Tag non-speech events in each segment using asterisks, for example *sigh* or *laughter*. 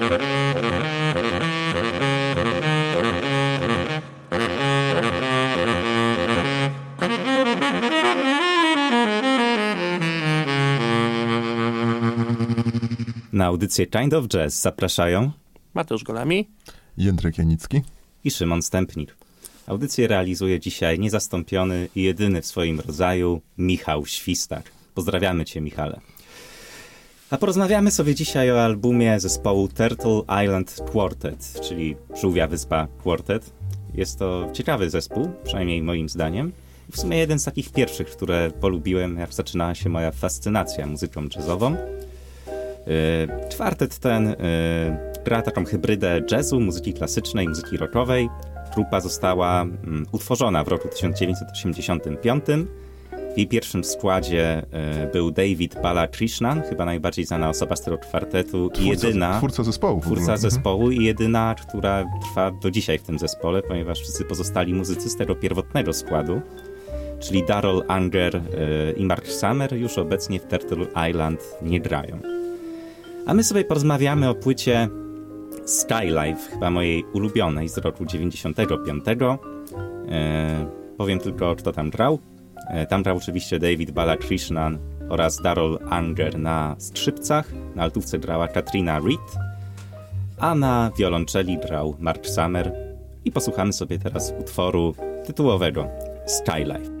Na audycję Kind of Jazz zapraszają Mateusz Golami, Jędrek Janicki i Szymon Stępnir. Audycję realizuje dzisiaj niezastąpiony i jedyny w swoim rodzaju Michał Świstak. Pozdrawiamy Cię, Michale. A porozmawiamy sobie dzisiaj o albumie zespołu Turtle Island Quartet, czyli Żółwia Wyspa Quartet. Jest to ciekawy zespół, przynajmniej moim zdaniem. W sumie jeden z takich pierwszych, które polubiłem, jak zaczynała się moja fascynacja muzyką jazzową. Yy, czwartet ten yy, gra taką hybrydę jazzu, muzyki klasycznej, muzyki rockowej. Trupa została mm, utworzona w roku 1985. W jej pierwszym składzie yy, był David Balakrishnan, chyba najbardziej znana osoba z tego kwartetu twórca, i jedyna... Twórca zespołu. Twórca zespołu i jedyna, która trwa do dzisiaj w tym zespole, ponieważ wszyscy pozostali muzycy z tego pierwotnego składu, czyli Daryl Anger y, i Mark Summer, już obecnie w Turtle Island nie grają. A my sobie porozmawiamy o płycie Skylife, chyba mojej ulubionej z roku 95. E, powiem tylko, kto tam grał. E, tam grał oczywiście David Balakrishnan oraz Daryl Anger na skrzypcach. Na altówce grała Katrina Reed, a na wiolonczeli grał Mark Summer. I posłuchamy sobie teraz utworu tytułowego Skylife.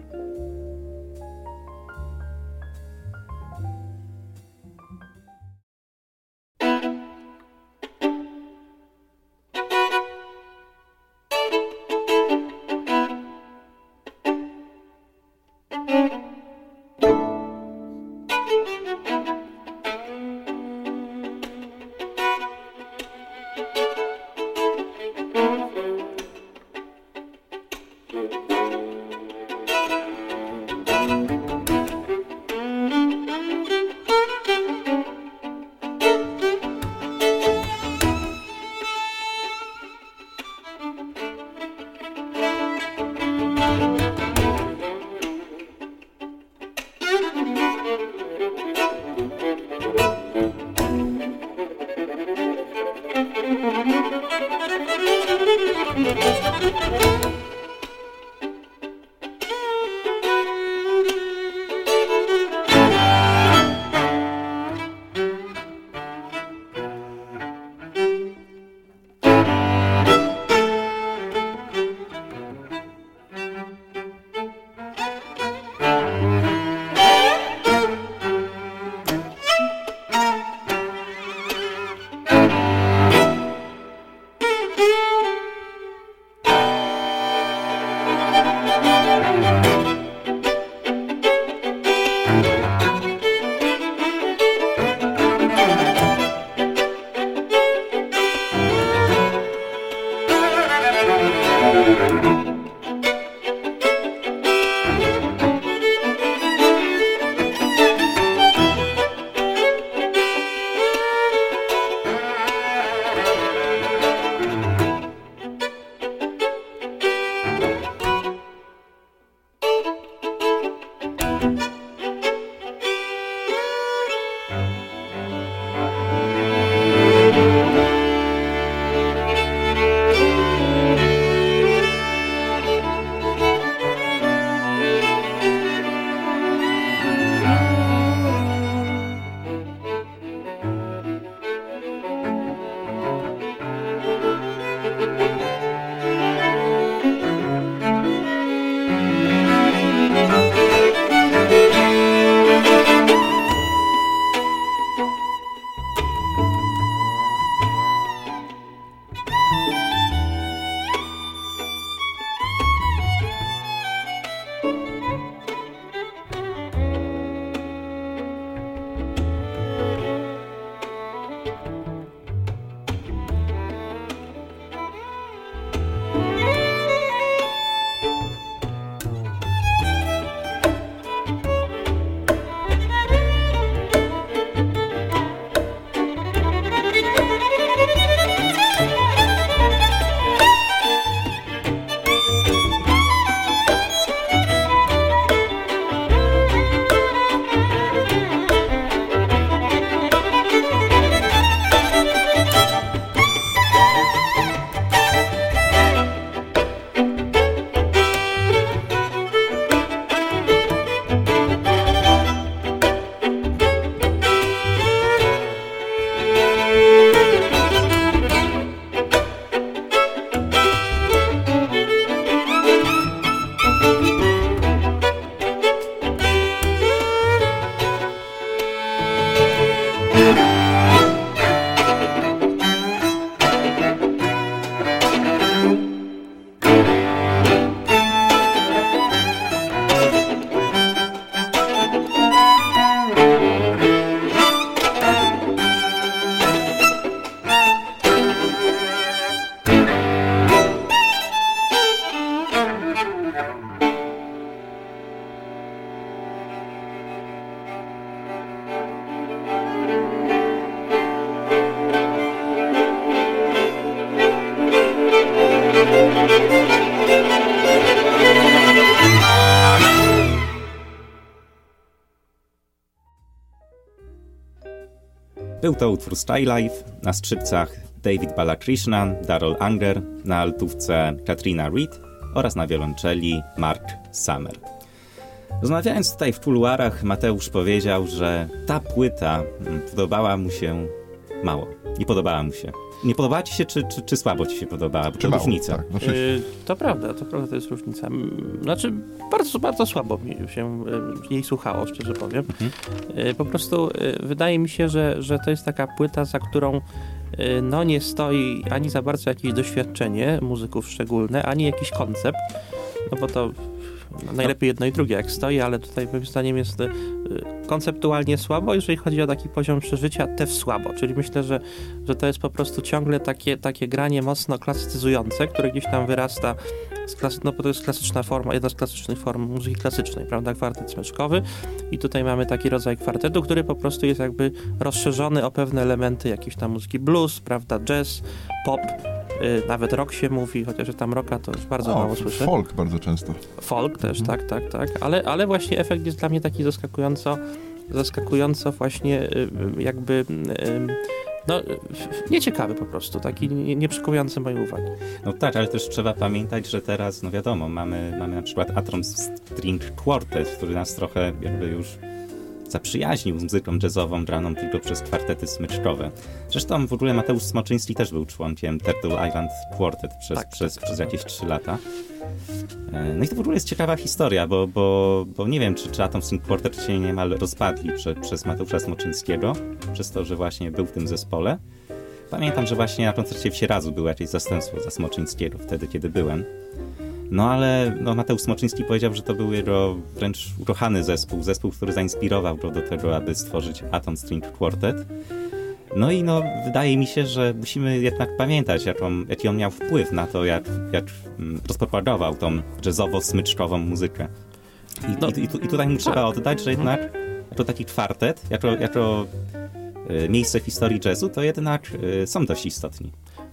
To utwór Life, na skrzypcach David Balakrishnan, Darrell Anger, na altówce Katrina Reed oraz na wiolonczeli Mark Summer. Rozmawiając tutaj w kuluarach, Mateusz powiedział, że ta płyta mm, podobała mu się mało. Nie podobała mu się. Nie podobała ci się, czy, czy, czy słabo ci się podobała? Bo Czy to mało, różnica. Tak, znaczy, Y, To prawda, to prawda, to jest różnica. Znaczy, bardzo, bardzo słabo mi się y, jej słuchało, szczerze powiem. Mhm. Y, Po prostu y, wydaje mi się, że, że to jest taka płyta, za którą y, no nie stoi ani za bardzo jakieś doświadczenie muzyków szczególne, ani jakiś koncept, no bo to no, najlepiej jedno i drugie jak stoi, ale tutaj moim zdaniem jest y, konceptualnie słabo, jeżeli chodzi o taki poziom przeżycia, też słabo, czyli myślę, że, że to jest po prostu ciągle takie, takie granie mocno klasycyzujące, które gdzieś tam wyrasta z klasy, no bo to jest klasyczna forma, jedna z klasycznych form muzyki klasycznej, prawda, kwartet smyczkowy. I tutaj mamy taki rodzaj kwartetu, który po prostu jest jakby rozszerzony o pewne elementy jakiejś tam muzyki blues, prawda, jazz, pop, nawet rock się mówi, chociaż że tam rocka to już bardzo o, mało słyszę. folk bardzo często. Folk też, Mhm. tak, tak, tak, ale, ale właśnie efekt jest dla mnie taki zaskakująco, zaskakująco właśnie y, y, jakby y, no, y, nieciekawy po prostu, taki nie, nie przykuwający mojej uwagi. No tak, ale też trzeba pamiętać, że teraz, no wiadomo, mamy, mamy na przykład Atom String Quartet, który nas trochę jakby już zaprzyjaźnił z muzyką jazzową graną tylko przez kwartety smyczkowe. Zresztą w ogóle Mateusz Smoczyński też był członkiem Turtle Island Quartet przez, Tak, przez, tak, przez tak. jakieś trzy lata. E, No i to w ogóle jest ciekawa historia, bo, bo, bo nie wiem, czy, czy Atom Quartet się niemal rozpadli prze, przez Mateusza Smoczyńskiego, przez to, że właśnie był w tym zespole. Pamiętam, że właśnie na koncercie w Sierazu było jakieś zastępstwo za Smoczyńskiego wtedy, kiedy byłem. No ale no, Mateusz Smoczyński powiedział, że to był jego wręcz ukochany zespół, zespół, który zainspirował go do tego, aby stworzyć Atom String Quartet. No i no, wydaje mi się, że musimy jednak pamiętać, jaką, jaki on miał wpływ na to, jak, jak mm, rozpropagował tą jazzowo-smyczkową muzykę. I, No, i, i, tu, I tutaj mu trzeba oddać, że jednak jako taki kwartet, jako, jako e, miejsce w historii jazzu, to jednak e, są dość istotni.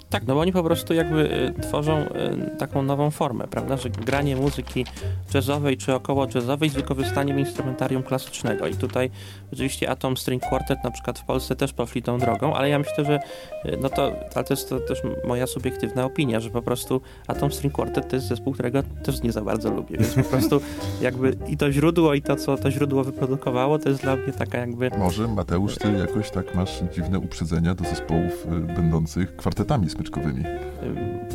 Tak, no bo oni po prostu jakby y, tworzą y, taką nową formę, prawda, że granie muzyki jazzowej czy około jazzowej z wykorzystaniem instrumentarium klasycznego. I tutaj oczywiście Atom String Quartet na przykład w Polsce też poszli tą drogą, ale ja myślę, że y, no to, ale to jest to też moja subiektywna opinia, że po prostu Atom String Quartet to jest zespół, którego też nie za bardzo lubię, więc po prostu jakby i to źródło i to, co to źródło wyprodukowało, to jest dla mnie taka jakby Może, Mateusz, ty jakoś tak masz dziwne uprzedzenia do zespołów będących kwartetami smyczkowymi.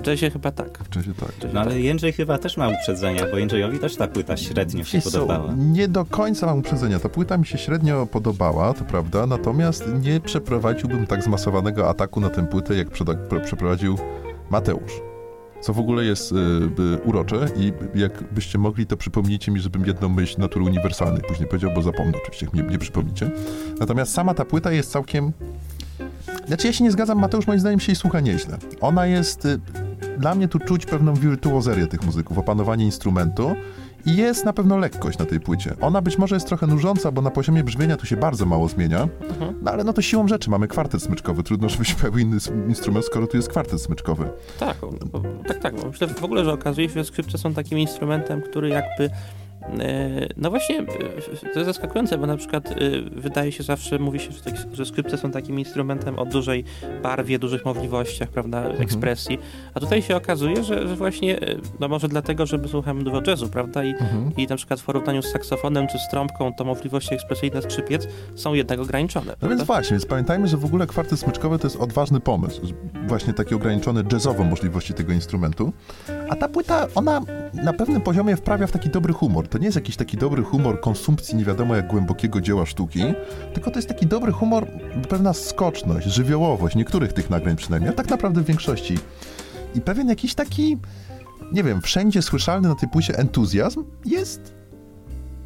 w jazzie chyba tak. W czasie tak. No ale tak. Jędrzej chyba też ma uprzedzenia, bo Jędrzejowi też ta płyta średnio się Wiesz co, podobała. nie do końca mam uprzedzenia. Ta płyta mi się średnio podobała, to prawda, natomiast nie przeprowadziłbym tak zmasowanego ataku na tę płytę, jak przeprowadził Mateusz. Co w ogóle jest y, y, urocze i jakbyście mogli, to przypomnijcie mi, żebym jedną myśl natury uniwersalnej później powiedział, bo zapomnę oczywiście, jak mnie nie przypomnicie. Natomiast sama ta płyta jest całkiem... Znaczy ja się nie zgadzam, Mateusz moim zdaniem się jej słucha nieźle. Ona jest... Y, dla mnie tu czuć pewną wirtuozerię tych muzyków, opanowanie instrumentu i jest na pewno lekkość na tej płycie. Ona być może jest trochę nużąca, bo na poziomie brzmienia tu się bardzo mało zmienia, Mhm. no ale no to siłą rzeczy mamy kwartet smyczkowy. Trudno, żeby się pojawił inny instrument, skoro tu jest kwartet smyczkowy. Tak, tak, tak. Myślę w ogóle, że okazuje się, że skrzypce są takim instrumentem, który jakby. E, No właśnie, e, to jest zaskakujące, bo na przykład e, wydaje się zawsze, mówi się, że, tak, że skrzypce są takim instrumentem o dużej barwie, dużych możliwościach, prawda, ekspresji. A tutaj się okazuje, że, że właśnie, no może dlatego, że my słuchamy dużo jazzu, prawda, i, i na przykład w porównaniu z saksofonem czy z trąbką, to możliwości ekspresyjne skrzypiec są jednak ograniczone. No prawda? więc właśnie, więc pamiętajmy, że w ogóle kwartet smyczkowy to jest odważny pomysł. Właśnie taki ograniczony jazzowo możliwości tego instrumentu. A ta płyta, ona na pewnym poziomie wprawia w taki dobry humor. To nie jest jakiś taki dobry humor konsumpcji nie wiadomo jak głębokiego dzieła sztuki, tylko to jest taki dobry humor, pewna skoczność, żywiołowość, niektórych tych nagrań przynajmniej, a tak naprawdę w większości. I pewien jakiś taki, nie wiem, wszędzie słyszalny na tej płycie entuzjazm jest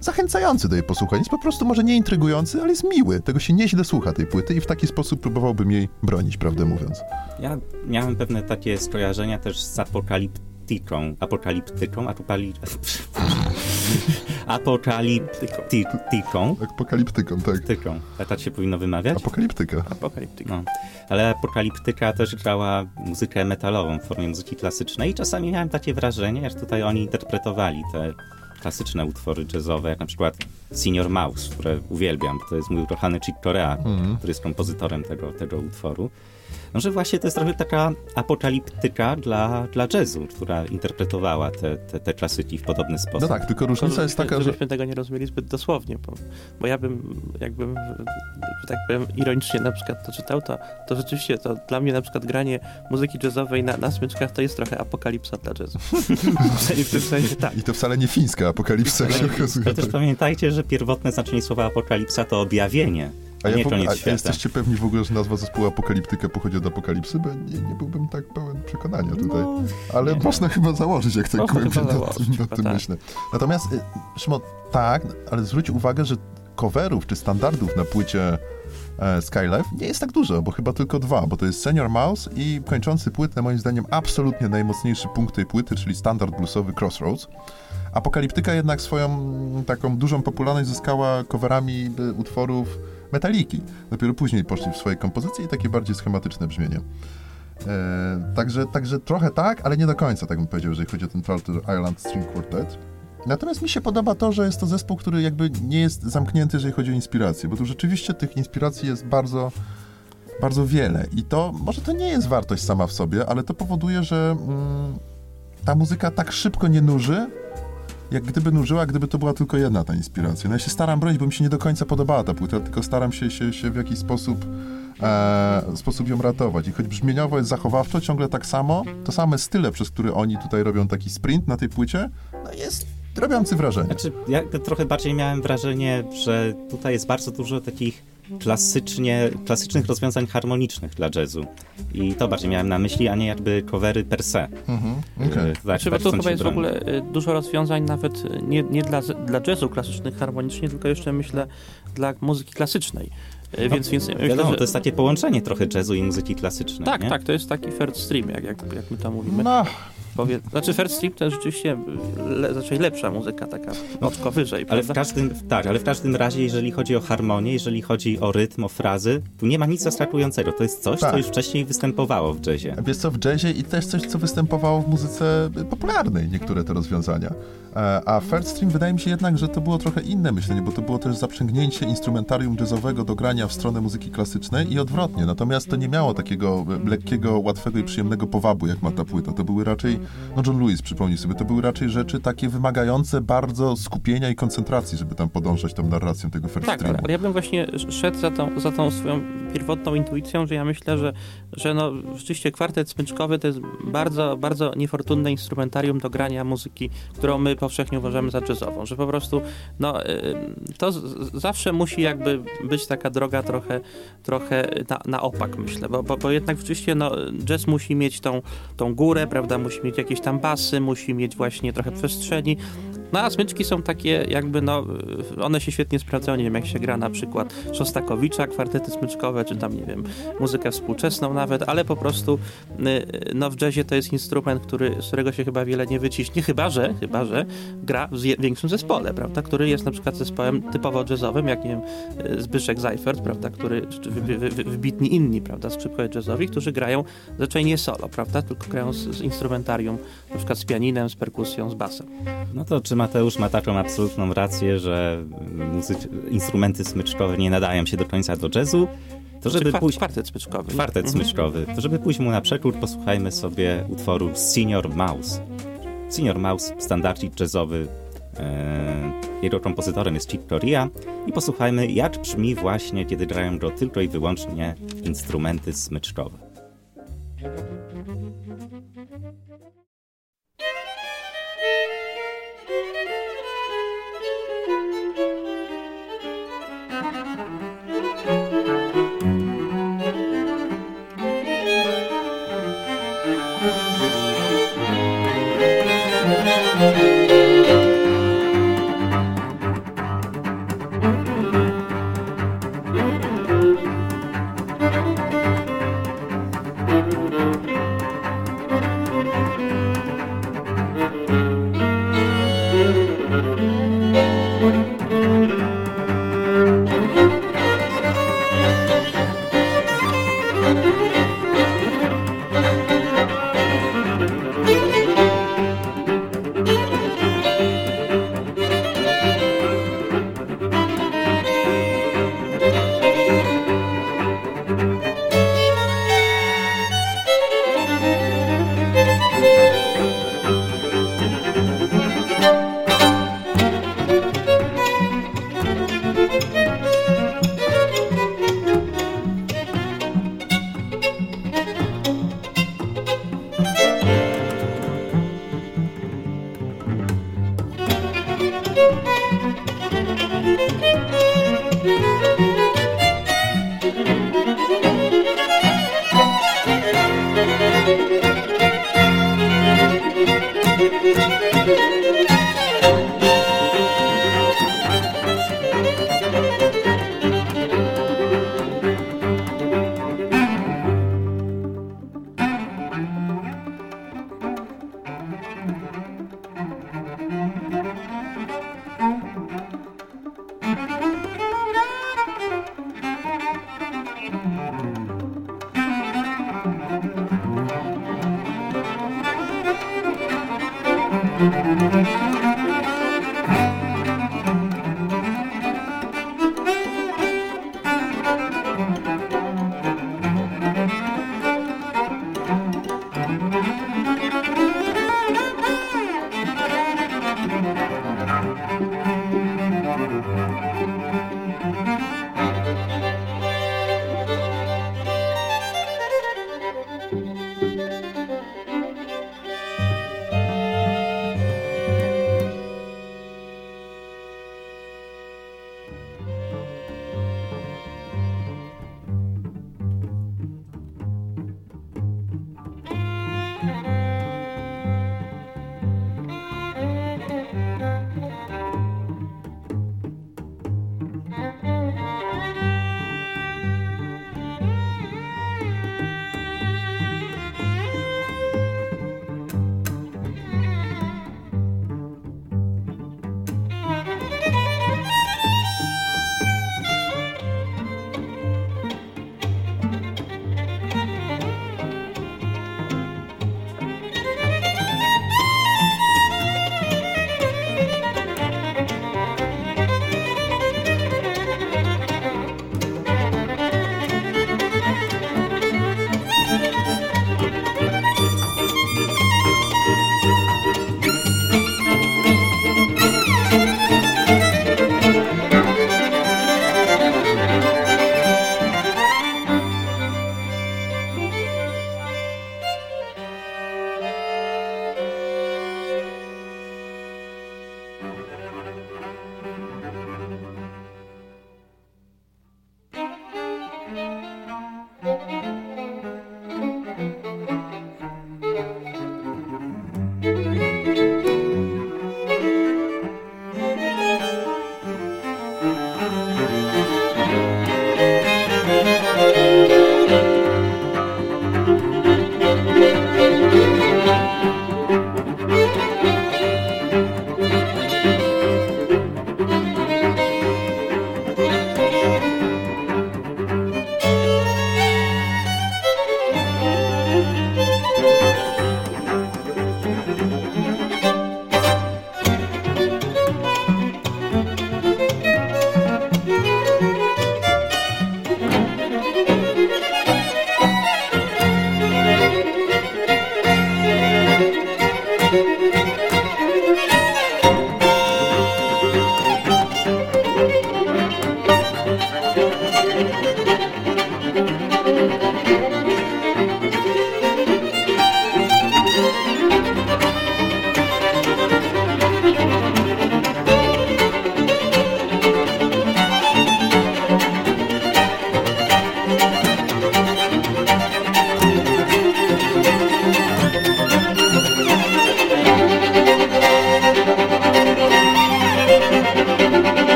zachęcający do jej posłuchania. Jest po prostu może nie intrygujący, ale jest miły. Tego się nieźle słucha tej płyty i w taki sposób próbowałbym jej bronić, prawdę mówiąc. Ja miałem pewne takie skojarzenia też z apokaliptyką. Apokaliptyką? Apokali... *laughs* *laughs* Apokaliptyką. Apokaliptyką, tak. Tyką. A tak się powinno wymawiać? Apokaliptyka. Apokaliptyka. No. Ale apokaliptyka też grała muzykę metalową w formie muzyki klasycznej i czasami miałem takie wrażenie, że tutaj oni interpretowali te klasyczne utwory jazzowe, jak na przykład Senior Mouse, które uwielbiam, bo to jest mój ukochany Chick Corea, Mhm. który jest kompozytorem tego, tego utworu. No, że właśnie to jest trochę taka apokaliptyka dla, dla jazzu, która interpretowała te, te, te klasyki w podobny sposób. No tak, tylko różnica jest taka, że... Żebyśmy tego nie rozumieli zbyt dosłownie, bo, bo ja bym, jakbym, tak powiem, ironicznie na przykład to czytał, to, to rzeczywiście to dla mnie na przykład granie muzyki jazzowej na, na smyczkach to jest trochę apokalipsa dla jazzu. *laughs* I w tym sensie tak. I to wcale nie fińska apokalipsa, jak się okazuje. Ale też pamiętajcie, że pierwotne znaczenie słowa apokalipsa to objawienie, a, A, ja nie koniec a świata. jesteście pewni w ogóle, że nazwa zespołu Apokaliptyka pochodzi od apokalipsy? Bo nie, nie byłbym tak pełen przekonania tutaj. No, Ale można chyba założyć, jak tak Można głębiej nad, założyć, nad chyba tym tak. myślę. Natomiast, y, Szymon, tak, ale zwróć uwagę, że coverów czy standardów na płycie e, Skylife nie jest tak dużo, bo chyba tylko dwa, bo to jest Senior Mouse i kończący płytę, moim zdaniem, absolutnie najmocniejszy punkt tej płyty, czyli standard bluesowy Crossroads. Apokaliptyka jednak swoją taką dużą popularność zyskała coverami y, utworów Metaliki. Dopiero później poszli w swoje kompozycje i takie bardziej schematyczne brzmienie. E, także, także trochę tak, ale nie do końca, tak bym powiedział, jeżeli chodzi o ten Trotter Island String Quartet. Natomiast mi się podoba to, że jest to zespół, który jakby nie jest zamknięty, jeżeli chodzi o inspirację, bo tu rzeczywiście tych inspiracji jest bardzo, bardzo wiele i to, może to nie jest wartość sama w sobie, ale to powoduje, że mm, ta muzyka tak szybko nie nuży, jak gdyby nużyła, gdyby to była tylko jedna ta inspiracja. No ja się staram bronić, bo mi się nie do końca podobała ta płyta, tylko staram się, się, się w jakiś sposób e, sposób ją ratować. I choć brzmieniowo jest zachowawczo ciągle tak samo, to same style, przez które oni tutaj robią taki sprint na tej płycie, no jest robiący wrażenie. Znaczy, ja trochę bardziej miałem wrażenie, że tutaj jest bardzo dużo takich klasycznie, klasycznych rozwiązań harmonicznych dla jazzu. I to bardziej miałem na myśli, a nie jakby covery per se. Mhm, okej. E, Tak, Znaczy, tu chyba się jest w ogóle y, dużo rozwiązań nawet y, nie, nie dla, dla jazzu klasycznych harmonicznie, tylko jeszcze myślę dla muzyki klasycznej. Y, Więc, więc myślę, Wiadomo, że... to jest takie połączenie trochę jazzu i muzyki klasycznej, Tak, nie? tak, to jest taki third stream, jak, jak, jak my to mówimy. No, Powie... Znaczy third stream to jest rzeczywiście le, raczej lepsza muzyka, taka oczko wyżej, Ale w każdym, tak, ale w każdym razie, jeżeli chodzi o harmonię, jeżeli chodzi o rytm, o frazy, tu nie ma nic zaskakującego. To jest coś, Tak. co już wcześniej występowało w jazzie. Wiesz co, w jazzie i też coś, co występowało w muzyce popularnej, niektóre te rozwiązania. E, A Third Stream wydaje mi się jednak, że to było trochę inne myślenie, bo to było też zaprzęgnięcie instrumentarium jazzowego do grania w stronę muzyki klasycznej i odwrotnie. Natomiast to nie miało takiego e, lekkiego, łatwego i przyjemnego powabu, jak ma ta płyta. To były raczej, no John Lewis, przypomnij sobie, to były raczej rzeczy takie wymagające bardzo skupienia i koncentracji, żeby tam podążać tą narracją tego Third Tak, Streamu. ale ja bym właśnie szedł za tą, za tą swoją pierwotną intuicją, że ja myślę, że, że no, rzeczywiście kwartet smyczkowy to jest bardzo, bardzo niefortunne instrumentarium do grania muzyki, którą my powszechnie uważamy za jazzową, że po prostu no, y, to z, zawsze musi jakby być taka droga trochę, trochę na, na opak, myślę, bo, bo, bo jednak rzeczywiście no, jazz musi mieć tą, tą górę, prawda, musi mieć jakieś tam basy, musi mieć właśnie trochę przestrzeni, no a smyczki są takie jakby, no, one się świetnie sprawdzają, nie wiem, jak się gra na przykład Szostakowicza, kwartety smyczkowe, czy tam, nie wiem, muzykę współczesną nawet, ale po prostu, y, y, no, w jazzie to jest instrument, który, z którego się chyba wiele nie wyciśnie, *laughs* chyba że, chyba że gra w większym zespole, prawda, który jest na przykład zespołem typowo jazzowym, jak, nie wiem, y, Zbyszek Seifert, prawda, który, czy wy, wy, wy, wybitni inni, prawda, skrzypkowie jazzowi, którzy grają zazwyczaj nie solo, prawda, tylko grają z, z instrumentarium, na przykład z pianinem, z perkusją, z basem. No to czy Mateusz ma taką absolutną rację, że instrumenty smyczkowe nie nadają się do końca do jazzu? To Czy żeby kwart, pójść... kwartet smyczkowy. Kwartet Mhm. smyczkowy. To żeby pójść mu na przekór, posłuchajmy sobie utworu Senior Mouse. Senior Mouse, standardzik jazzowy. e, Jego kompozytorem jest Chick Corea i posłuchajmy, jak brzmi właśnie, kiedy grają go tylko i wyłącznie instrumenty smyczkowe. Thank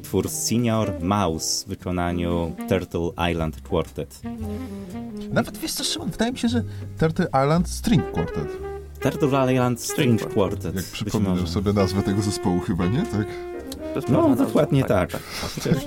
utwór Senior Mouse w wykonaniu Turtle Island Quartet. Nawet wiesz co, Szymon, wydaje mi się, że Turtle Island String Quartet. Turtle Island String Quartet. Jak może. sobie nazwę tego zespołu chyba, nie? Tak. To No, nazwa. dokładnie tak.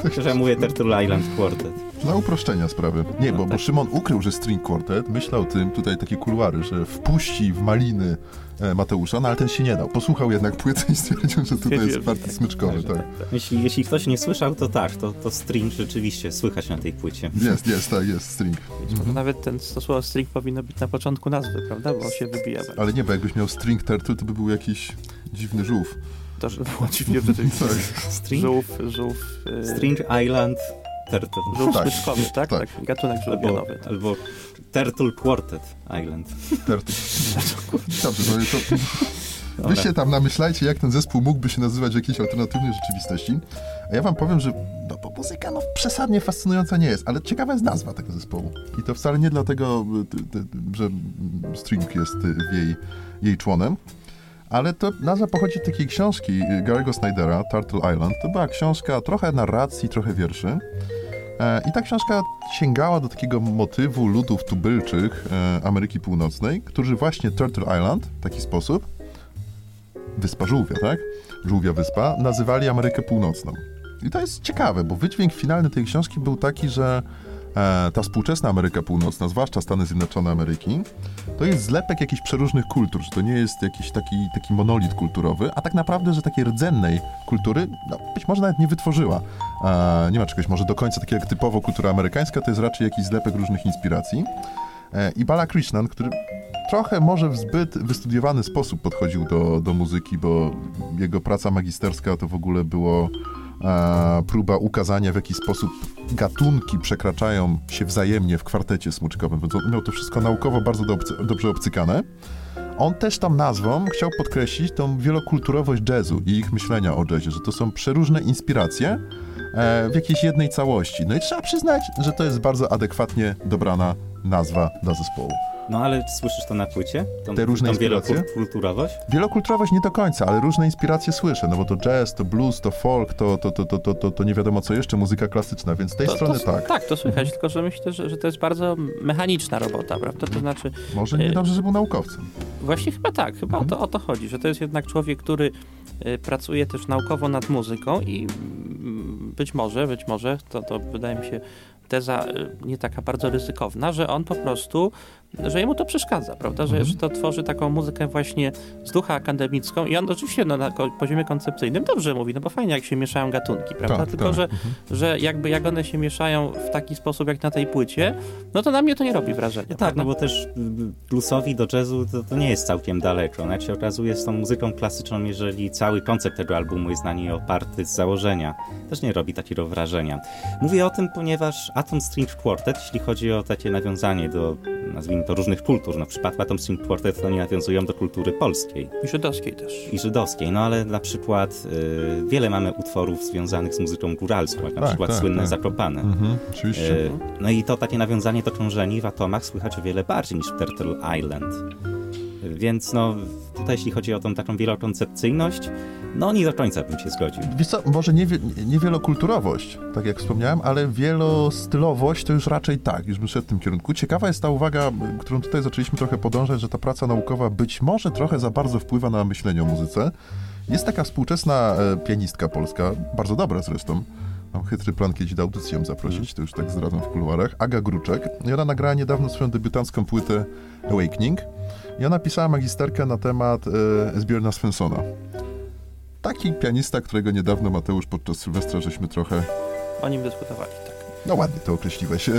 Chociaż ja mówię Turtle Island Quartet. Dla uproszczenia sprawy. Nie, No bo, bo tak. Szymon ukrył, że string quartet, myślał o tym, tutaj takie kuluary, że wpuści w maliny e, Mateusza, no ale ten się nie dał. Posłuchał jednak płyty i stwierdził, że tutaj jest Stwierdził, partii smyczkowy, tak. Jeśli, jeśli ktoś nie słyszał, to tak, to, to string rzeczywiście słychać na tej płycie. Jest, jest, tak, jest string. Może Nawet ten, to słowo string powinno być na początku nazwy, prawda? Bo on się wybija. Ale nie, bo jakbyś miał string turtle, to by był jakiś dziwny żółw. To było dziwnie. Tak. String? Żółw, żółw, y, String Island Turtle. żółw Tak, smyczkowy, tak? tak. tak? Gatunek Albo, żółwionowy. albo Turtle Quartet Island. Turtle. Dobrze, no to... Wy Dobra. się tam namyślajcie, jak ten zespół mógłby się nazywać w jakiejś alternatywnej rzeczywistości. A ja wam powiem, że no, bo muzyka no, przesadnie fascynująca nie jest, ale ciekawa jest nazwa tego zespołu. I to wcale nie dlatego, y, ty- że String jest y, w jej, jej członem, ale to nazwa pochodzi z takiej książki y, Gary'ego Snydera, Turtle Island. To była książka trochę narracji, trochę wierszy. E, I ta książka sięgała do takiego motywu ludów tubylczych e, Ameryki Północnej, którzy właśnie Turtle Island w taki sposób, wyspa żółwia, tak? Żółwia wyspa, nazywali Amerykę Północną. I to jest ciekawe, bo wydźwięk finalny tej książki był taki, że ta współczesna Ameryka Północna, zwłaszcza Stany Zjednoczone Ameryki, to jest zlepek jakichś przeróżnych kultur, że to nie jest jakiś taki, taki monolit kulturowy, a tak naprawdę, że takiej rdzennej kultury no, być może nawet nie wytworzyła. E, nie ma czegoś może do końca takiego jak typowo kultura amerykańska, to jest raczej jakiś zlepek różnych inspiracji. E, I Bala Krishnan, który trochę może w zbyt wystudiowany sposób podchodził do, do muzyki, bo jego praca magisterska to w ogóle było próba ukazania, w jaki sposób gatunki przekraczają się wzajemnie w kwartecie smyczkowym, więc on miał to wszystko naukowo bardzo dobrze obcykane. On też tą nazwą chciał podkreślić tą wielokulturowość jazzu i ich myślenia o jazzie, że to są przeróżne inspiracje e, w jakiejś jednej całości. No i trzeba przyznać, że to jest bardzo adekwatnie dobrana nazwa dla zespołu. No ale słyszysz to na płycie? Tą, Te różne tą inspiracje? wielokulturowość? Wielokulturowość nie do końca, ale różne inspiracje słyszę, no bo to jazz, to blues, to folk, to, to, to, to, to, to, to nie wiadomo co jeszcze, muzyka klasyczna, więc z tej To, strony to, tak. Tak, to słychać, tylko że myślę, że, że to jest bardzo mechaniczna robota, prawda? To znaczy, Może nie y- dobrze, że był naukowcem. Właśnie chyba tak, chyba o, to, o to chodzi, że to jest jednak człowiek, który y, pracuje też naukowo nad muzyką i mm, być może, być może, to, to wydaje mi się teza y, nie taka bardzo ryzykowna, że on po prostu, że jemu to przeszkadza, prawda, że, Mhm. że to tworzy taką muzykę właśnie z ducha akademicką i on oczywiście no, na poziomie koncepcyjnym dobrze mówi, no bo fajnie jak się mieszają gatunki, prawda, Tak, tylko tak. Że, że jakby jak one się mieszają w taki sposób jak na tej płycie, no to na mnie to nie robi wrażenia. No tak, no bo też bluesowi do jazzu to, to nie jest całkiem daleko. Nawet się okazuje z tą muzyką klasyczną, jeżeli cały koncept tego albumu jest na niej oparty z założenia. Też nie robi takiego wrażenia. Mówię o tym, ponieważ Atom String Quartet, jeśli chodzi o takie nawiązanie do, nazwijmy to, różnych kultur, no w przypadku Atom String Quartet to oni nawiązują do kultury polskiej I żydowskiej też. i żydowskiej, no ale na przykład y, wiele mamy utworów związanych z muzyką góralską, jak na Tak, przykład tak, słynne tak. Zakopane. Mhm, oczywiście. E, No i to takie nawiązanie do krążeni w atomach słychać o wiele bardziej niż w Turtle Island. Więc no, tutaj jeśli chodzi o tą taką wielokoncepcyjność, no nie do końca bym się zgodził. Wiesz co, może nie, nie wielokulturowość, tak jak wspomniałem, ale wielostylowość to już raczej tak, już bym szedł w tym kierunku. Ciekawa jest ta uwaga, którą tutaj zaczęliśmy trochę podążać, że ta praca naukowa być może trochę za bardzo wpływa na myślenie o muzyce. Jest taka współczesna e, pianistka polska, bardzo dobra zresztą, Mam chytry plan kiedyś do audycji ją zaprosić, to już tak zdradzam w kuluarach. Aga Gruczek. I ona nagrała niedawno swoją debiutancką płytę Awakening. I ona pisała magisterkę na temat e, Zbierna Svensona. Taki pianista, którego niedawno Mateusz podczas Sylwestra żeśmy trochę, O nim dyskutowali, tak. No ładnie to określiłeś, e,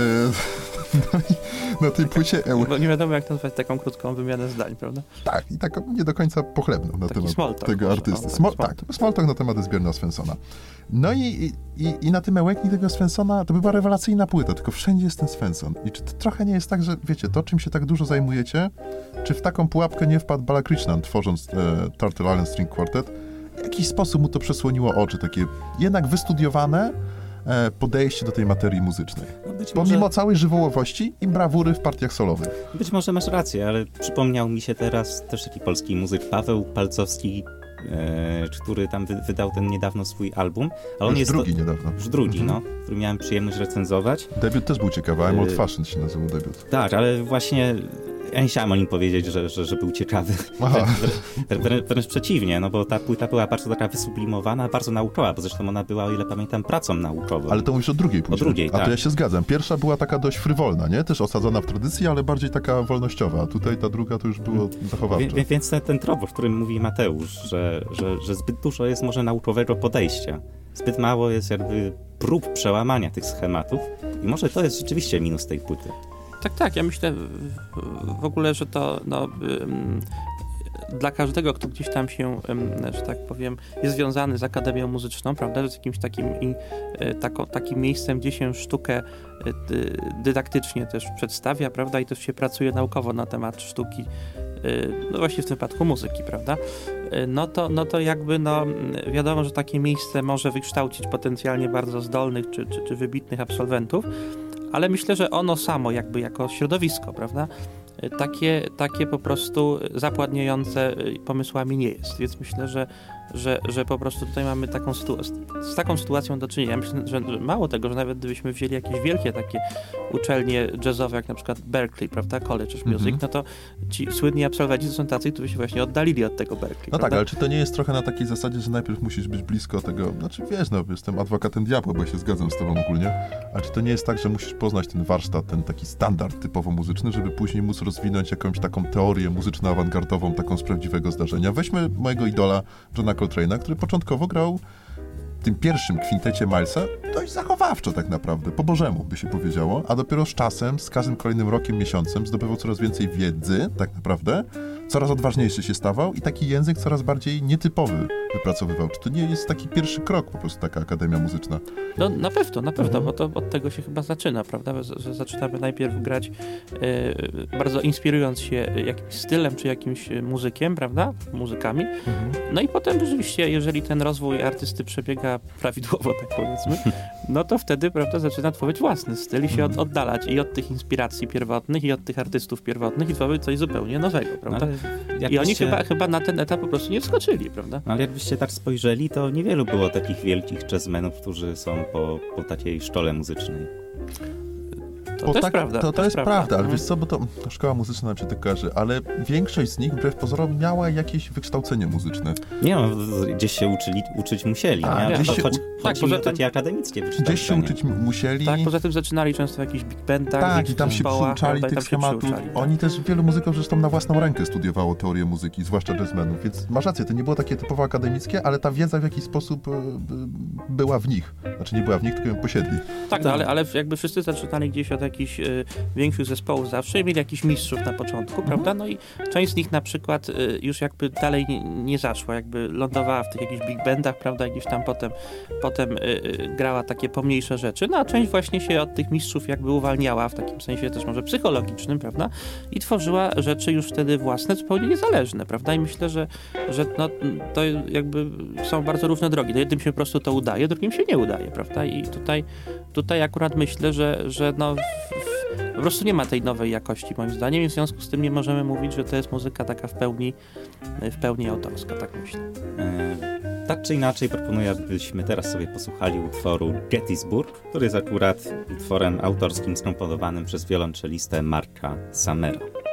no *laughs* i na tej płycie Eł, Bo nie wiadomo, jak nazwać taką krótką wymianę zdań, prawda? tak, i tak nie do końca pochlebną na Taki temat tego artysty. o, tak, Small, tak, small talk na temat Zbierna Svensona. No i, i, i na tym Awakening tego Svensona to była rewelacyjna płyta, tylko wszędzie jest ten Svensson. I czy to trochę nie jest tak, że wiecie, to czym się tak dużo zajmujecie, czy w taką pułapkę nie wpadł Bala Krishnan, tworząc e, Turtle Island String Quartet? W jakiś sposób mu to przesłoniło oczy, takie jednak wystudiowane e, podejście do tej materii muzycznej. No być, może, Pomimo całej żywołowości i brawury w partiach solowych. być może masz rację, ale przypomniał mi się teraz też taki polski muzyk Paweł Palcowski e, który tam wy, wydał ten niedawno swój album. Ale on Już jest drugi niedawno. już drugi, Mhm. no, który miałem przyjemność recenzować. Debiut też był ciekawy, I'm Old Y- Fashioned się nazywał debiut. Tak, ale właśnie ja nie chciałem o nim powiedzieć, że, że, że był ciekawy. Wrę- wrę- Wręcz przeciwnie, no bo ta płyta była bardzo taka wysublimowana, bardzo naukowa, bo zresztą ona była, o ile pamiętam, pracą naukową. Ale to mówisz o drugiej płycie. drugiej, A to tak. ja się zgadzam. Pierwsza była taka dość frywolna, nie? Też osadzona w tradycji, ale bardziej taka wolnościowa. A tutaj ta druga to już było zachowawcze. Wie- więc ten, ten trop, o którym mówi Mateusz, że, że, że zbyt dużo jest może naukowego podejścia. Zbyt mało jest jakby prób przełamania tych schematów i może to jest rzeczywiście minus tej płyty. Tak, tak. Ja myślę w- ogóle, że to no, dla każdego, kto gdzieś tam się, że tak powiem, jest związany z Akademią Muzyczną, prawda, z jakimś takim, y, tako, takim miejscem, gdzie się sztukę y, dy, dydaktycznie też przedstawia, prawda, i też się pracuje naukowo na temat sztuki, y, no właśnie w tym wypadku muzyki, prawda, no to, no to jakby, no wiadomo, że takie miejsce może wykształcić potencjalnie bardzo zdolnych czy, czy, czy wybitnych absolwentów, ale myślę, że ono samo jakby jako środowisko, prawda, y, takie, takie po prostu zapładniające y, pomysłami nie jest, więc myślę, że, że, że po prostu tutaj mamy taką z- taką sytuacją do czynienia. Myślę, że mało tego, że nawet gdybyśmy wzięli jakieś wielkie takie uczelnie jazzowe, jak na przykład Berkeley, prawda, College of Music, Mhm. no to ci słynni absolwenci to są tacy, którzy się właśnie oddalili od tego Berkeley. No tak, prawda? ale czy to nie jest trochę na takiej zasadzie, że najpierw musisz być blisko tego, znaczy wiesz, no jestem adwokatem diabła, bo ja się zgadzam z tobą ogólnie, ale czy to nie jest tak, że musisz poznać ten warsztat, ten taki standard typowo muzyczny, żeby później móc rozwinąć jakąś taką teorię muzyczno-awangardową, taką z prawdziwego zdarzenia? Weźmy mojego idola, Johna Coltrane'a, który początkowo grał w tym pierwszym kwintecie Milesa dość zachowawczo tak naprawdę, po bożemu by się powiedziało, a dopiero z czasem, z każdym kolejnym rokiem, miesiącem zdobywał coraz więcej wiedzy, tak naprawdę, coraz odważniejszy się stawał i taki język coraz bardziej nietypowy wypracowywał. Czy to nie jest taki pierwszy krok po prostu taka Akademia Muzyczna? No na pewno, na pewno, Mhm. bo to od tego się chyba zaczyna, prawda? Że, zaczynamy najpierw grać e, bardzo inspirując się jakimś stylem czy jakimś muzykiem, prawda? Muzykami. No i potem rzeczywiście, jeżeli ten rozwój artysty przebiega prawidłowo, tak powiedzmy, *laughs* no to wtedy, prawda, zaczyna tworzyć własny styl i się od, oddalać i od tych inspiracji pierwotnych, i od tych artystów pierwotnych i tworzyć coś zupełnie nowego, No, prawda? ale I oni chyba, chyba na ten etap po prostu nie wskoczyli, prawda? No, ale jakbyście tak spojrzeli, to niewielu było takich wielkich jazzmenów, którzy są po, po takiej szkole muzycznej. To też tak, prawda. To, to jest prawda, ale Mhm. wiesz co, bo to to szkoła muzyczna nam się tak kojarzy, ale większość z nich wbrew pozorom miała jakieś wykształcenie muzyczne. Nie no, gdzieś się uczyli, uczyć musieli, A, nie? gdzieś Cho- się u- tak, poza tym- takie akademickie Gdzieś się uczyć musieli. Tak, poza tym zaczynali często w jakichś big bandach. Tak, i tam się przyuczali tych schematów. tak. Oni też, wielu muzyków zresztą na własną rękę studiowało teorię muzyki, zwłaszcza jazzmenów, więc masz rację, to nie było takie typowo akademickie, ale ta wiedza w jakiś sposób e, e, była w nich. Znaczy nie była w nich, tylko ją posiedli. Tak, no, ale, ale jakby wszyscy zaczynali gdzieś od jakichś y, większych zespołów zawsze i mieli jakichś mistrzów na początku, Mhm. prawda? No i część z nich na przykład y, już jakby dalej nie, nie zaszła, jakby lądowała w tych jakichś big bandach, prawda? Gdzieś tam potem, potem y, grała takie pomniejsze rzeczy, no a część właśnie się od tych mistrzów jakby uwalniała, w takim sensie też może psychologicznym, prawda? I tworzyła rzeczy już wtedy własne, zupełnie niezależne, prawda? I myślę, że, że no, to jakby są bardzo różne drogi. No jednym się po prostu to udaje, drugim się nie udaje, prawda? I tutaj, tutaj akurat myślę, że, że no, po prostu nie ma tej nowej jakości moim zdaniem i w związku z tym nie możemy mówić, że to jest muzyka taka w pełni, w pełni autorska, tak myślę. E, Tak czy inaczej proponuję, abyśmy teraz sobie posłuchali utworu Gettysburg, który jest akurat utworem autorskim skomponowanym przez wiolonczelistę Marka Samera.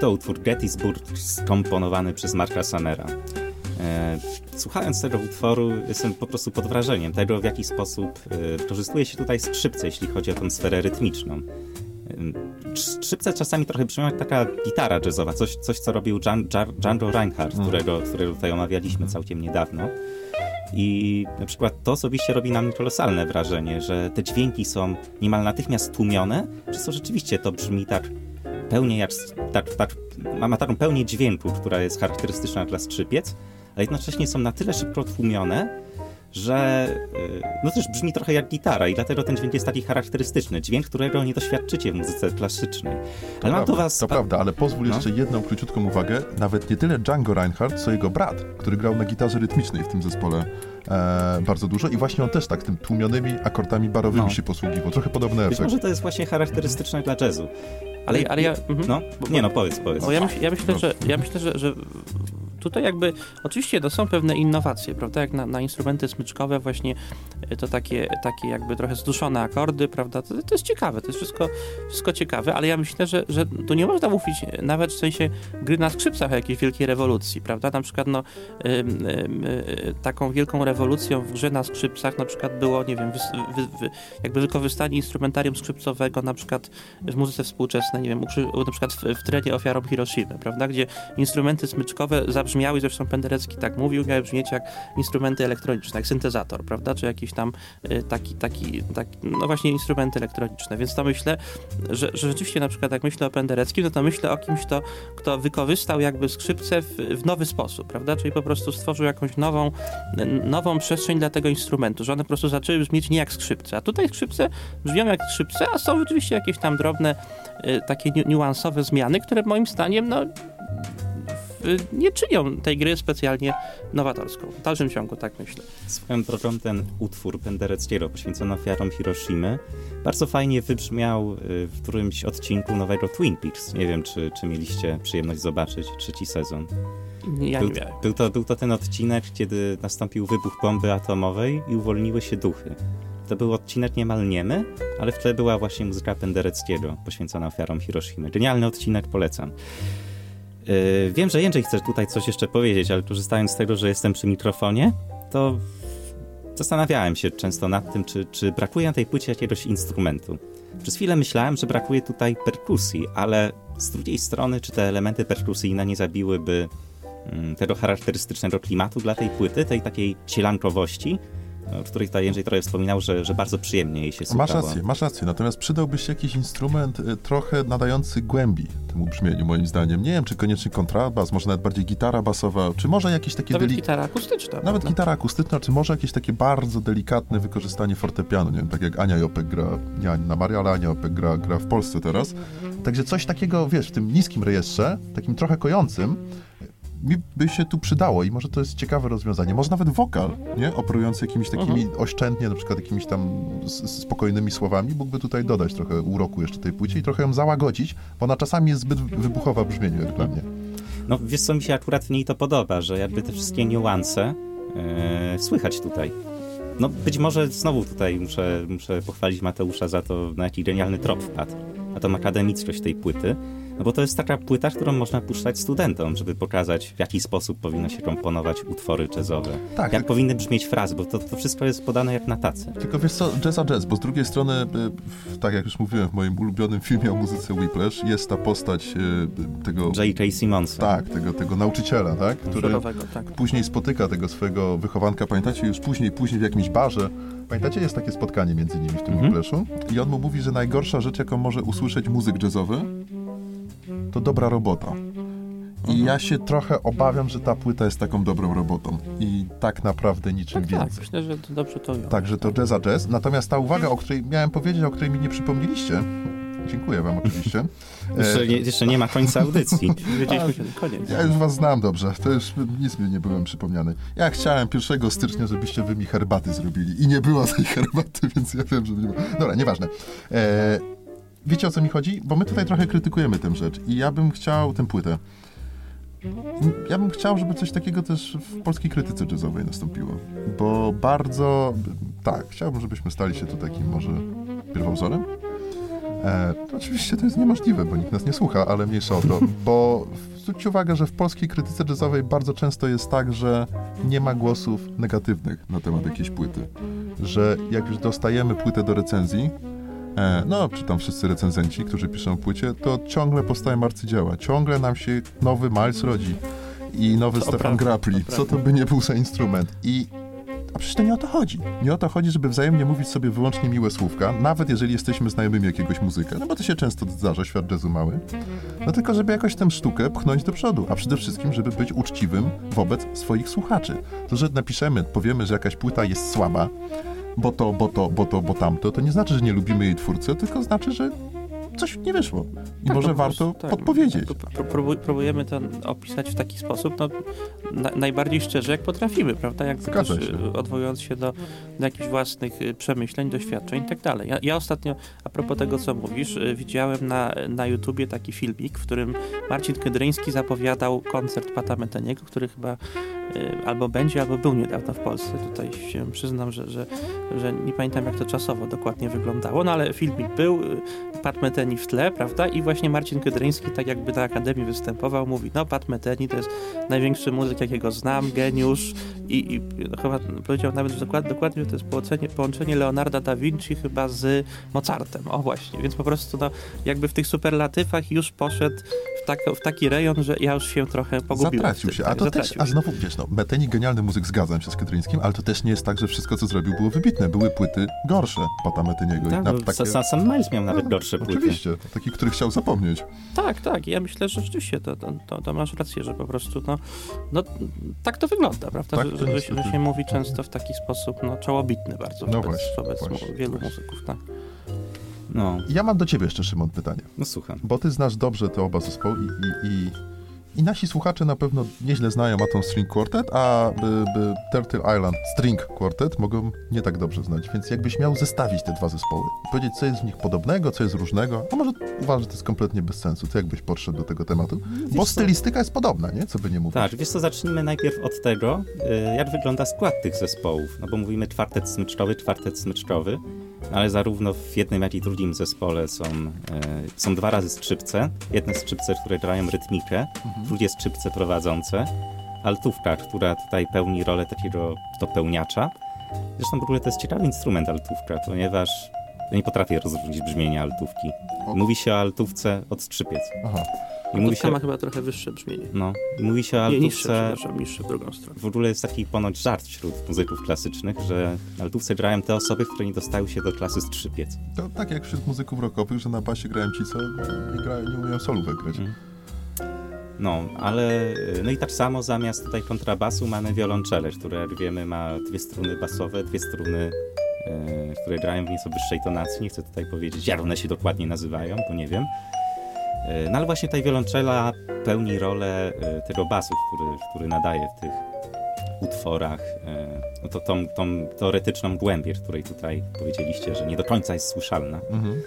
To utwór Gettysburg skomponowany przez Marka Samera. E, słuchając tego utworu, jestem po prostu pod wrażeniem tego, w jaki sposób e, wykorzystuje się tutaj skrzypce, jeśli chodzi o tę sferę rytmiczną. E, skrzypce czasami trochę brzmią jak taka gitara jazzowa, coś, coś co robił Jan, Jan, Django Reinhardt, mm. którego, którego tutaj omawialiśmy całkiem niedawno. I na przykład to osobiście robi na mnie kolosalne wrażenie, że te dźwięki są niemal natychmiast tłumione, czy to rzeczywiście to brzmi tak pełnię jak, tak, tak, ma taką pełnię dźwięku, która jest charakterystyczna dla skrzypiec, ale jednocześnie są na tyle szybko tłumione, że y, no też brzmi trochę jak gitara i dlatego ten dźwięk jest taki charakterystyczny. Dźwięk, którego nie doświadczycie w muzyce klasycznej. Ale to mam prawda, do was... To prawda, ale pozwól no? jeszcze jedną króciutką uwagę. Nawet nie tyle Django Reinhardt, co jego brat, który grał na gitarze rytmicznej w tym zespole e, bardzo dużo i właśnie on też tak tym tłumionymi akordami barowymi no. się posługiwał. Trochę podobny efekt. Być może to jest właśnie charakterystyczne dla jazzu. Ale, ale ja... Mhm. No? Nie no, powiedz, powiedz. ja, myśl, ja myślę, że, ja myślę że, że tutaj jakby, oczywiście to są pewne innowacje, prawda, jak na, na instrumenty smyczkowe właśnie e, to takie, takie jakby trochę zduszone akordy, prawda, to, to jest ciekawe, to jest wszystko, wszystko ciekawe, ale ja myślę, że, że tu nie można mówić nawet w sensie gry na skrzypcach o jakiejś wielkiej rewolucji, prawda, na przykład no y, y, y, taką wielką rewolucją w grze na skrzypcach na przykład było, nie wiem, wy, wy, wy, jakby wykorzystanie instrumentarium skrzypcowego na przykład w muzyce współczesnej, nie wiem, na przykład w, w trenie ofiarą Hiroshimy, prawda, gdzie instrumenty smyczkowe zabrzmiały, zresztą Penderecki tak mówił, miały brzmieć jak instrumenty elektroniczne, jak syntezator, prawda, czy jakiś tam y, taki, taki, taki, no właśnie instrumenty elektroniczne, więc to myślę, że, że rzeczywiście na przykład jak myślę o Pendereckim, no to myślę o kimś, to, kto wykorzystał jakby skrzypce w, w nowy sposób, prawda, czyli po prostu stworzył jakąś nową, nową przestrzeń dla tego instrumentu, że one po prostu zaczęły brzmieć nie jak skrzypce, a tutaj skrzypce brzmią jak skrzypce, a są rzeczywiście jakieś tam drobne, y, takie niuansowe zmiany, które moim zdaniem, no nie czynią tej gry specjalnie nowatorską. W dalszym ciągu tak myślę. Swoją drogą ten utwór Pendereckiego poświęcony ofiarom Hiroshimy bardzo fajnie wybrzmiał y, w którymś odcinku nowego Twin Peaks. Nie wiem, czy, czy mieliście przyjemność zobaczyć trzeci sezon. Ja był. Był to, był to ten odcinek, kiedy nastąpił wybuch bomby atomowej i uwolniły się duchy. To był odcinek niemal niemy, ale w tle była właśnie muzyka Pendereckiego poświęcona ofiarom Hiroshimy. Genialny odcinek, polecam. Yy, wiem, że Jędrzej chce tutaj coś jeszcze powiedzieć, ale korzystając z tego, że jestem przy mikrofonie, to zastanawiałem się często nad tym, czy, czy brakuje na tej płycie jakiegoś instrumentu. Przez chwilę myślałem, że brakuje tutaj perkusji, ale z drugiej strony, czy te elementy perkusyjne nie zabiłyby mm, tego charakterystycznego klimatu dla tej płyty, tej takiej cielankowości, o której tutaj Jędrzej trochę wspominał, że, że bardzo przyjemnie jej się słuchało. Masz rację, masz rację. Natomiast przydałby się jakiś instrument y, trochę nadający głębi temu brzmieniu, moim zdaniem. Nie wiem, czy koniecznie kontrabas, może nawet bardziej gitara basowa, czy może jakieś takie... Nawet gitara akustyczna. Nawet prawda? gitara akustyczna, czy może jakieś takie bardzo delikatne wykorzystanie fortepianu, nie wiem, tak jak Ania Jopek gra, nie Anna Maria, ale Ania Jopek gra, gra w Polsce teraz. Także coś takiego, wiesz, w tym niskim rejestrze, takim trochę kojącym, mi by się tu przydało i może to jest ciekawe rozwiązanie. Może nawet wokal, nie? Operujący jakimiś takimi Mhm. oszczędnie, na przykład jakimiś tam spokojnymi słowami, mógłby tutaj dodać trochę uroku jeszcze tej płycie i trochę ją załagodzić, bo ona czasami jest zbyt wybuchowa w brzmieniu, jak dla mnie. No wiesz co, mi się akurat w niej to podoba, że jakby te wszystkie niuanse e, słychać tutaj. No być może znowu tutaj muszę, muszę pochwalić Mateusza za to, na jaki genialny trop wpadł, na tą akademickość tej płyty. No bo to jest taka płyta, którą można puszczać studentom, żeby pokazać, w jaki sposób powinno się komponować utwory jazzowe. Tak, jak powinny brzmieć frazy, bo to, to wszystko jest podane jak na tacy. Tylko wiesz co, jazz a jazz, bo z drugiej strony, w- tak jak już mówiłem w moim ulubionym filmie o muzyce Whiplash, jest ta postać y, tego... J.K. Simonsa. Tak, tego, tego nauczyciela, tak? Który tak. później spotyka tego swojego wychowanka, pamiętacie, już później, później w jakimś barze. Pamiętacie, jest takie spotkanie między nimi w tym Mhm. Whiplashu i on mu mówi, że najgorsza rzecz, jaką może usłyszeć muzyk jazzowy, to dobra robota. I Mhm. ja się trochę obawiam, że ta płyta jest taką dobrą robotą. I tak naprawdę niczym Tak, tak, więcej. myślę, że to dobrze to ujął. Także to jazz a jazz. Natomiast ta uwaga, o której miałem powiedzieć, o której mi nie przypomnieliście, dziękuję wam oczywiście. *laughs* Jeszcze, nie, jeszcze nie ma końca audycji. *laughs* Wiedzieliśmy się, koniec. ja już was znam dobrze, to już nic mi nie byłem przypomniany. Ja chciałem 1 stycznia, żebyście wy mi herbaty zrobili i nie było tej *laughs* herbaty, więc ja wiem, że nie było. Dobra, nieważne. E, wiecie o co mi chodzi? Bo my tutaj trochę krytykujemy tę rzecz i ja bym chciał tę płytę. Ja bym chciał, żeby coś takiego też w polskiej krytyce jazzowej nastąpiło. Bo bardzo, tak, chciałbym, żebyśmy stali się tu takim może pierwowzorem. E, oczywiście to jest niemożliwe, bo nikt nas nie słucha, ale mniejsza o to, bo zwróćcie uwagę, że w polskiej krytyce jazzowej bardzo często jest tak, że nie ma głosów negatywnych na temat jakiejś płyty. Że jak już dostajemy płytę do recenzji, no czy tam wszyscy recenzenci, którzy piszą o płycie, to ciągle powstają arcydzieła, ciągle nam się nowy Miles rodzi i nowy To Stefan prawda, Grappli, co to by nie był za instrument. I a przecież to nie o to chodzi. Nie o to chodzi, żeby wzajemnie mówić sobie wyłącznie miłe słówka, nawet jeżeli jesteśmy znajomymi jakiegoś muzyka, no bo to się często zdarza, świat jazzu mały. No tylko, żeby jakoś tę sztukę pchnąć do przodu, a przede wszystkim, żeby być uczciwym wobec swoich słuchaczy. To, że napiszemy, powiemy, że jakaś płyta jest słaba, bo to, bo to, bo to, bo tamto, to nie znaczy, że nie lubimy jej twórcy, tylko znaczy, że coś nie wyszło. I Tak, może no po warto tak. podpowiedzieć. Próbuj- próbujemy to opisać w taki sposób, no, na, najbardziej szczerze, jak potrafimy, prawda? Jak Zgadza też, się. y, odwołując się do, do jakichś własnych y, przemyśleń, doświadczeń i tak dalej. Ja, ja ostatnio, a propos tego, co mówisz, y, widziałem na, na YouTubie taki filmik, w którym Marcin Kydryński zapowiadał koncert Pata Meteniego, który chyba albo będzie, albo był niedawno w Polsce. Tutaj się przyznam, że, że, że nie pamiętam, jak to czasowo dokładnie wyglądało, no ale filmik był, y, Pat Meteni w tle, prawda? I właśnie Marcin Kydryński, tak jakby na Akademii występował, mówi, no Pat Meteni to jest największy muzyk, jakiego znam, geniusz i, i no, chyba powiedział nawet że dokładnie, dokładnie, że to jest połączenie, połączenie Leonarda da Vinci chyba z Mozartem. O właśnie, więc po prostu no, jakby w tych superlatywach już poszedł w, tak, w taki rejon, że ja już się trochę pogubiłem. Zatracił się. A tak, to też, a znowu, wiesz, no, Meteni genialny muzyk, zgadzam się z Kytryńskim, ale to też nie jest tak, że wszystko, co zrobił, było wybitne. Były płyty gorsze Pata Meteniego. Tak, na, bo Sa- Sam Miles miał nawet gorsze płyty. Oczywiście, takich, których chciał zapomnieć. Tak, tak. Ja myślę, że rzeczywiście to, to, to, to masz rację, że po prostu no, no tak to wygląda, prawda? Tak, że, to że, że, niestety. się mówi często w taki sposób no, czołobitny bardzo No wobec, właśnie, wobec właśnie, wielu właśnie. muzyków. Tak. No, Ja mam do ciebie jeszcze, Szymon, pytanie. no słucham. Bo ty znasz dobrze te oba zespoły i, i, i, i nasi słuchacze na pewno nieźle znają Atom String Quartet, a by, by Turtle Island String Quartet mogą nie tak dobrze znać. Więc jakbyś miał zestawić te dwa zespoły i powiedzieć, co jest w nich podobnego, co jest różnego, a może uważasz, że to jest kompletnie bez sensu. To jakbyś podszedł do tego tematu? Bo co? stylistyka jest podobna, nie? Co by nie mówić. Tak, wiesz co, zacznijmy najpierw od tego, y, jak wygląda skład tych zespołów. No bo mówimy czwartet smyczkowy, czwartet smyczkowy, ale zarówno w jednym, jak i drugim zespole są, y, są dwa razy skrzypce. Jedne skrzypce, które grają rytmikę, drugie skrzypce prowadzące, altówka, która tutaj pełni rolę takiego dopełniacza. Zresztą w ogóle to jest ciekawy instrument altówka, ponieważ ja nie potrafię rozróżnić brzmienia altówki. Mówi się o altówce od skrzypiec. Aha. I mówi się, ma chyba trochę wyższe brzmienie. no, i mówi się o Nie, niższe, altówce niższe w drugą stronę. w ogóle jest taki ponoć żart wśród muzyków klasycznych, że na altówce grają te osoby, które nie dostały się do klasy skrzypiec. To tak jak wśród muzyków rockowych, że na basie grają ci, co nie, grają, nie umieją solówek grać. Mm. No, ale no i tak samo zamiast tutaj kontrabasu mamy wiolonczele, które jak wiemy ma dwie struny basowe, dwie struny, e, które grają w nieco wyższej tonacji. Nie chcę tutaj powiedzieć, jak one się dokładnie nazywają, bo nie wiem. E, no ale właśnie ta wiolonczela pełni rolę e, tego basu, który, który nadaje w tych utworach e, no to tą, tą teoretyczną głębię, której tutaj powiedzieliście, że nie do końca jest słyszalna. Mhm.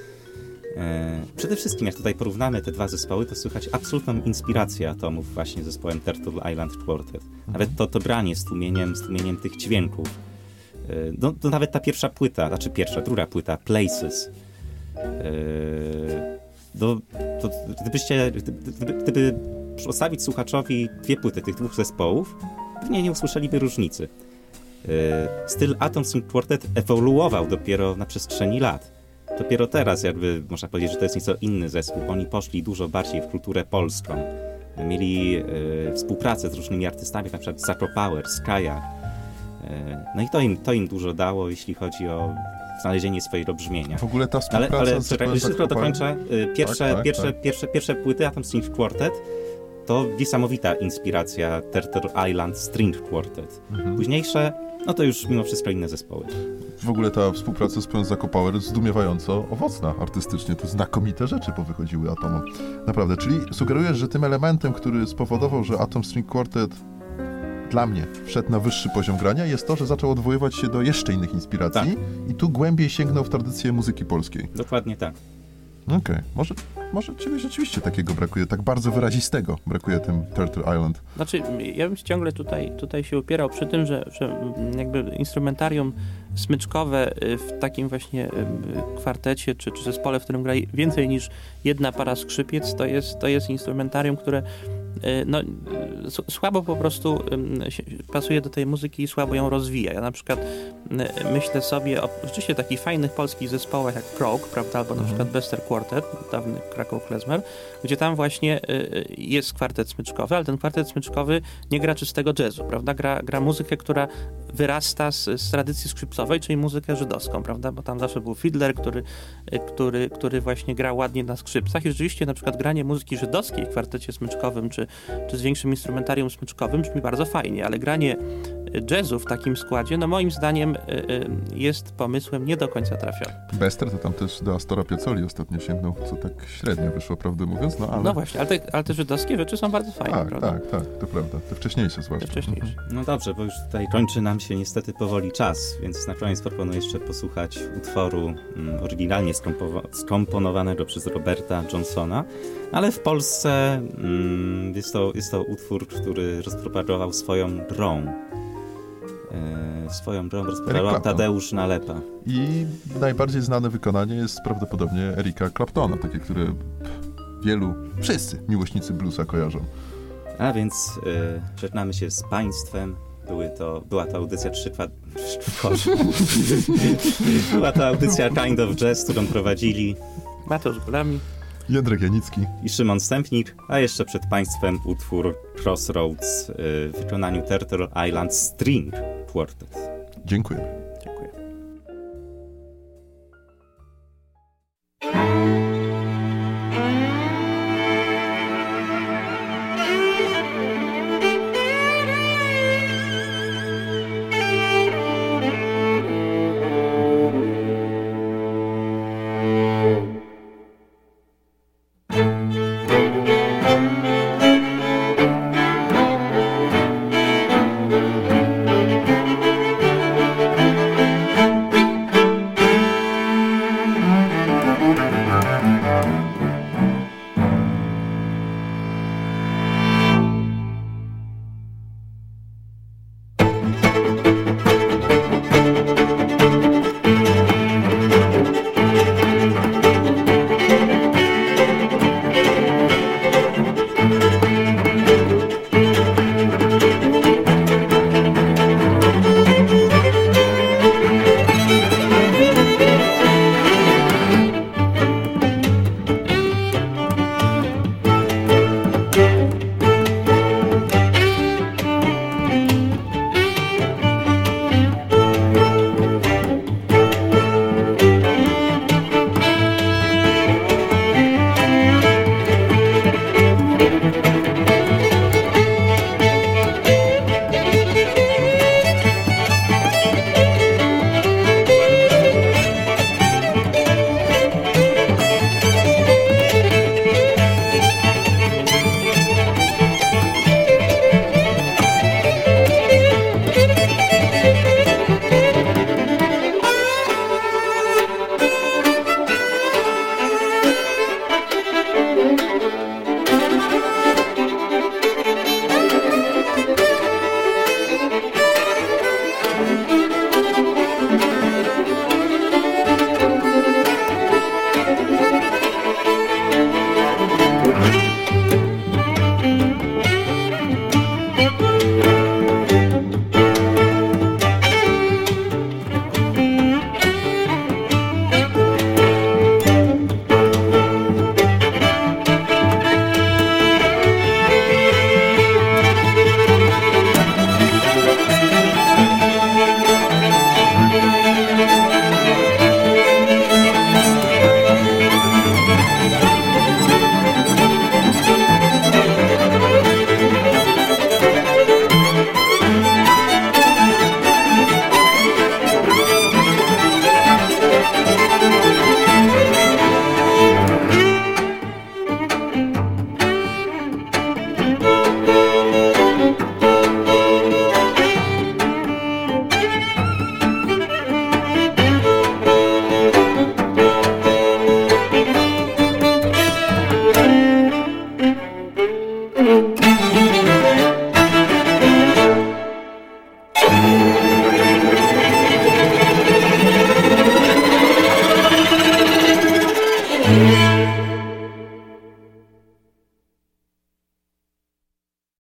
Przede wszystkim, jak tutaj porównamy te dwa zespoły, to słychać absolutną inspirację atomów właśnie zespołem Turtle Island Quartet. Nawet to, to granie z tłumieniem, z tłumieniem tych dźwięków. No, to nawet ta pierwsza płyta, znaczy pierwsza, druga płyta, Places. Do, to, gdybyście, gdyby, gdyby postawić słuchaczowi dwie płyty tych dwóch zespołów, pewnie nie usłyszeliby różnicy. E, Styl Atom String Quartet ewoluował dopiero na przestrzeni lat dopiero teraz jakby można powiedzieć, że to jest nieco inny zespół, oni poszli dużo bardziej w kulturę polską. Mieli e, współpracę z różnymi artystami, przykład Zako Power, Skaja. E, no i to im, to im dużo dało, jeśli chodzi o znalezienie swojego brzmienia. W ogóle ta Ale, współpraca ale z czekaj, Zakopane- dokończę. E, Pierwsze, Tak, tak, pierwsze, tak. Pierwsze, pierwsze płyty Atom String Quartet to niesamowita inspiracja Turtle Island String Quartet. Mhm. Późniejsze, no to już mimo wszystko inne zespoły. W ogóle ta współpraca z Pełen Zakopower jest zdumiewająco owocna artystycznie. To znakomite rzeczy powychodziły Atomom. Naprawdę, czyli sugerujesz, że tym elementem, który spowodował, że Atom String Quartet dla mnie wszedł na wyższy poziom grania, jest to, że zaczął odwoływać się do jeszcze innych inspiracji Tak. i tu głębiej sięgnął w tradycję muzyki polskiej. Dokładnie tak. Okej, może, może ciebie rzeczywiście takiego brakuje, tak bardzo wyrazistego brakuje tym Turtle Island. Znaczy, ja bym ciągle tutaj, tutaj się upierał przy tym, że, że jakby instrumentarium smyczkowe y, w takim właśnie y, kwartecie czy, czy zespole, w którym gra więcej niż jedna para skrzypiec, to jest, to jest instrumentarium, które y, no, y, s- słabo po prostu pasuje do tej muzyki i słabo ją rozwija. Ja na przykład y, myślę sobie o rzeczywiście takich fajnych polskich zespołach jak Krog, prawda, albo na Mhm. przykład Bester Quartet, dawny Krakow Klezmer, gdzie tam właśnie y, jest kwartet smyczkowy, ale ten kwartet smyczkowy nie gra czystego jazzu, prawda? Gra, gra muzykę, która wyrasta z, z tradycji skrzypcowej, czyli muzykę żydowską, prawda? Bo tam zawsze był fiddler, który, y, który, który właśnie grał ładnie na skrzypcach i rzeczywiście na przykład granie muzyki żydowskiej w kwartecie smyczkowym czy, czy z większym instrumentarium smyczkowym brzmi bardzo fajnie, ale granie jazzu w takim składzie, no moim zdaniem y, y, jest pomysłem nie do końca trafionym. Bester to tam też do Astora Piazzoli ostatnio sięgnął, co tak średnio wyszło, prawdę mówiąc, no ale... No właśnie, ale te, ale te żydowskie rzeczy są bardzo fajne, tak, prawda? tak, tak, to prawda. Te wcześniejsze Te zwłaszcza. wcześniejsze. No dobrze, bo już tutaj kończy nam się niestety powoli czas, więc na koniec proponuję jeszcze posłuchać utworu mm, oryginalnie skomponowanego przez Roberta Johnsona, ale w Polsce mm, jest, to, jest to utwór, który rozpropagował swoją grą. E, swoją grą Clapton. Tadeusz Nalepa. I najbardziej znane wykonanie jest prawdopodobnie Erika Claptona, takie, które wielu, wszyscy miłośnicy bluesa kojarzą. A więc e, żegnamy się z Państwem. Były to, była to audycja 3 kwa... *laughs* Była to audycja Kind of Jazz, którą prowadzili Mateusz Gulami. Jędrek Janicki i Szymon Stępnik, a jeszcze przed Państwem utwór Crossroads y, w wykonaniu Turtle Island String Quartet. Dziękuję. Dziękuję.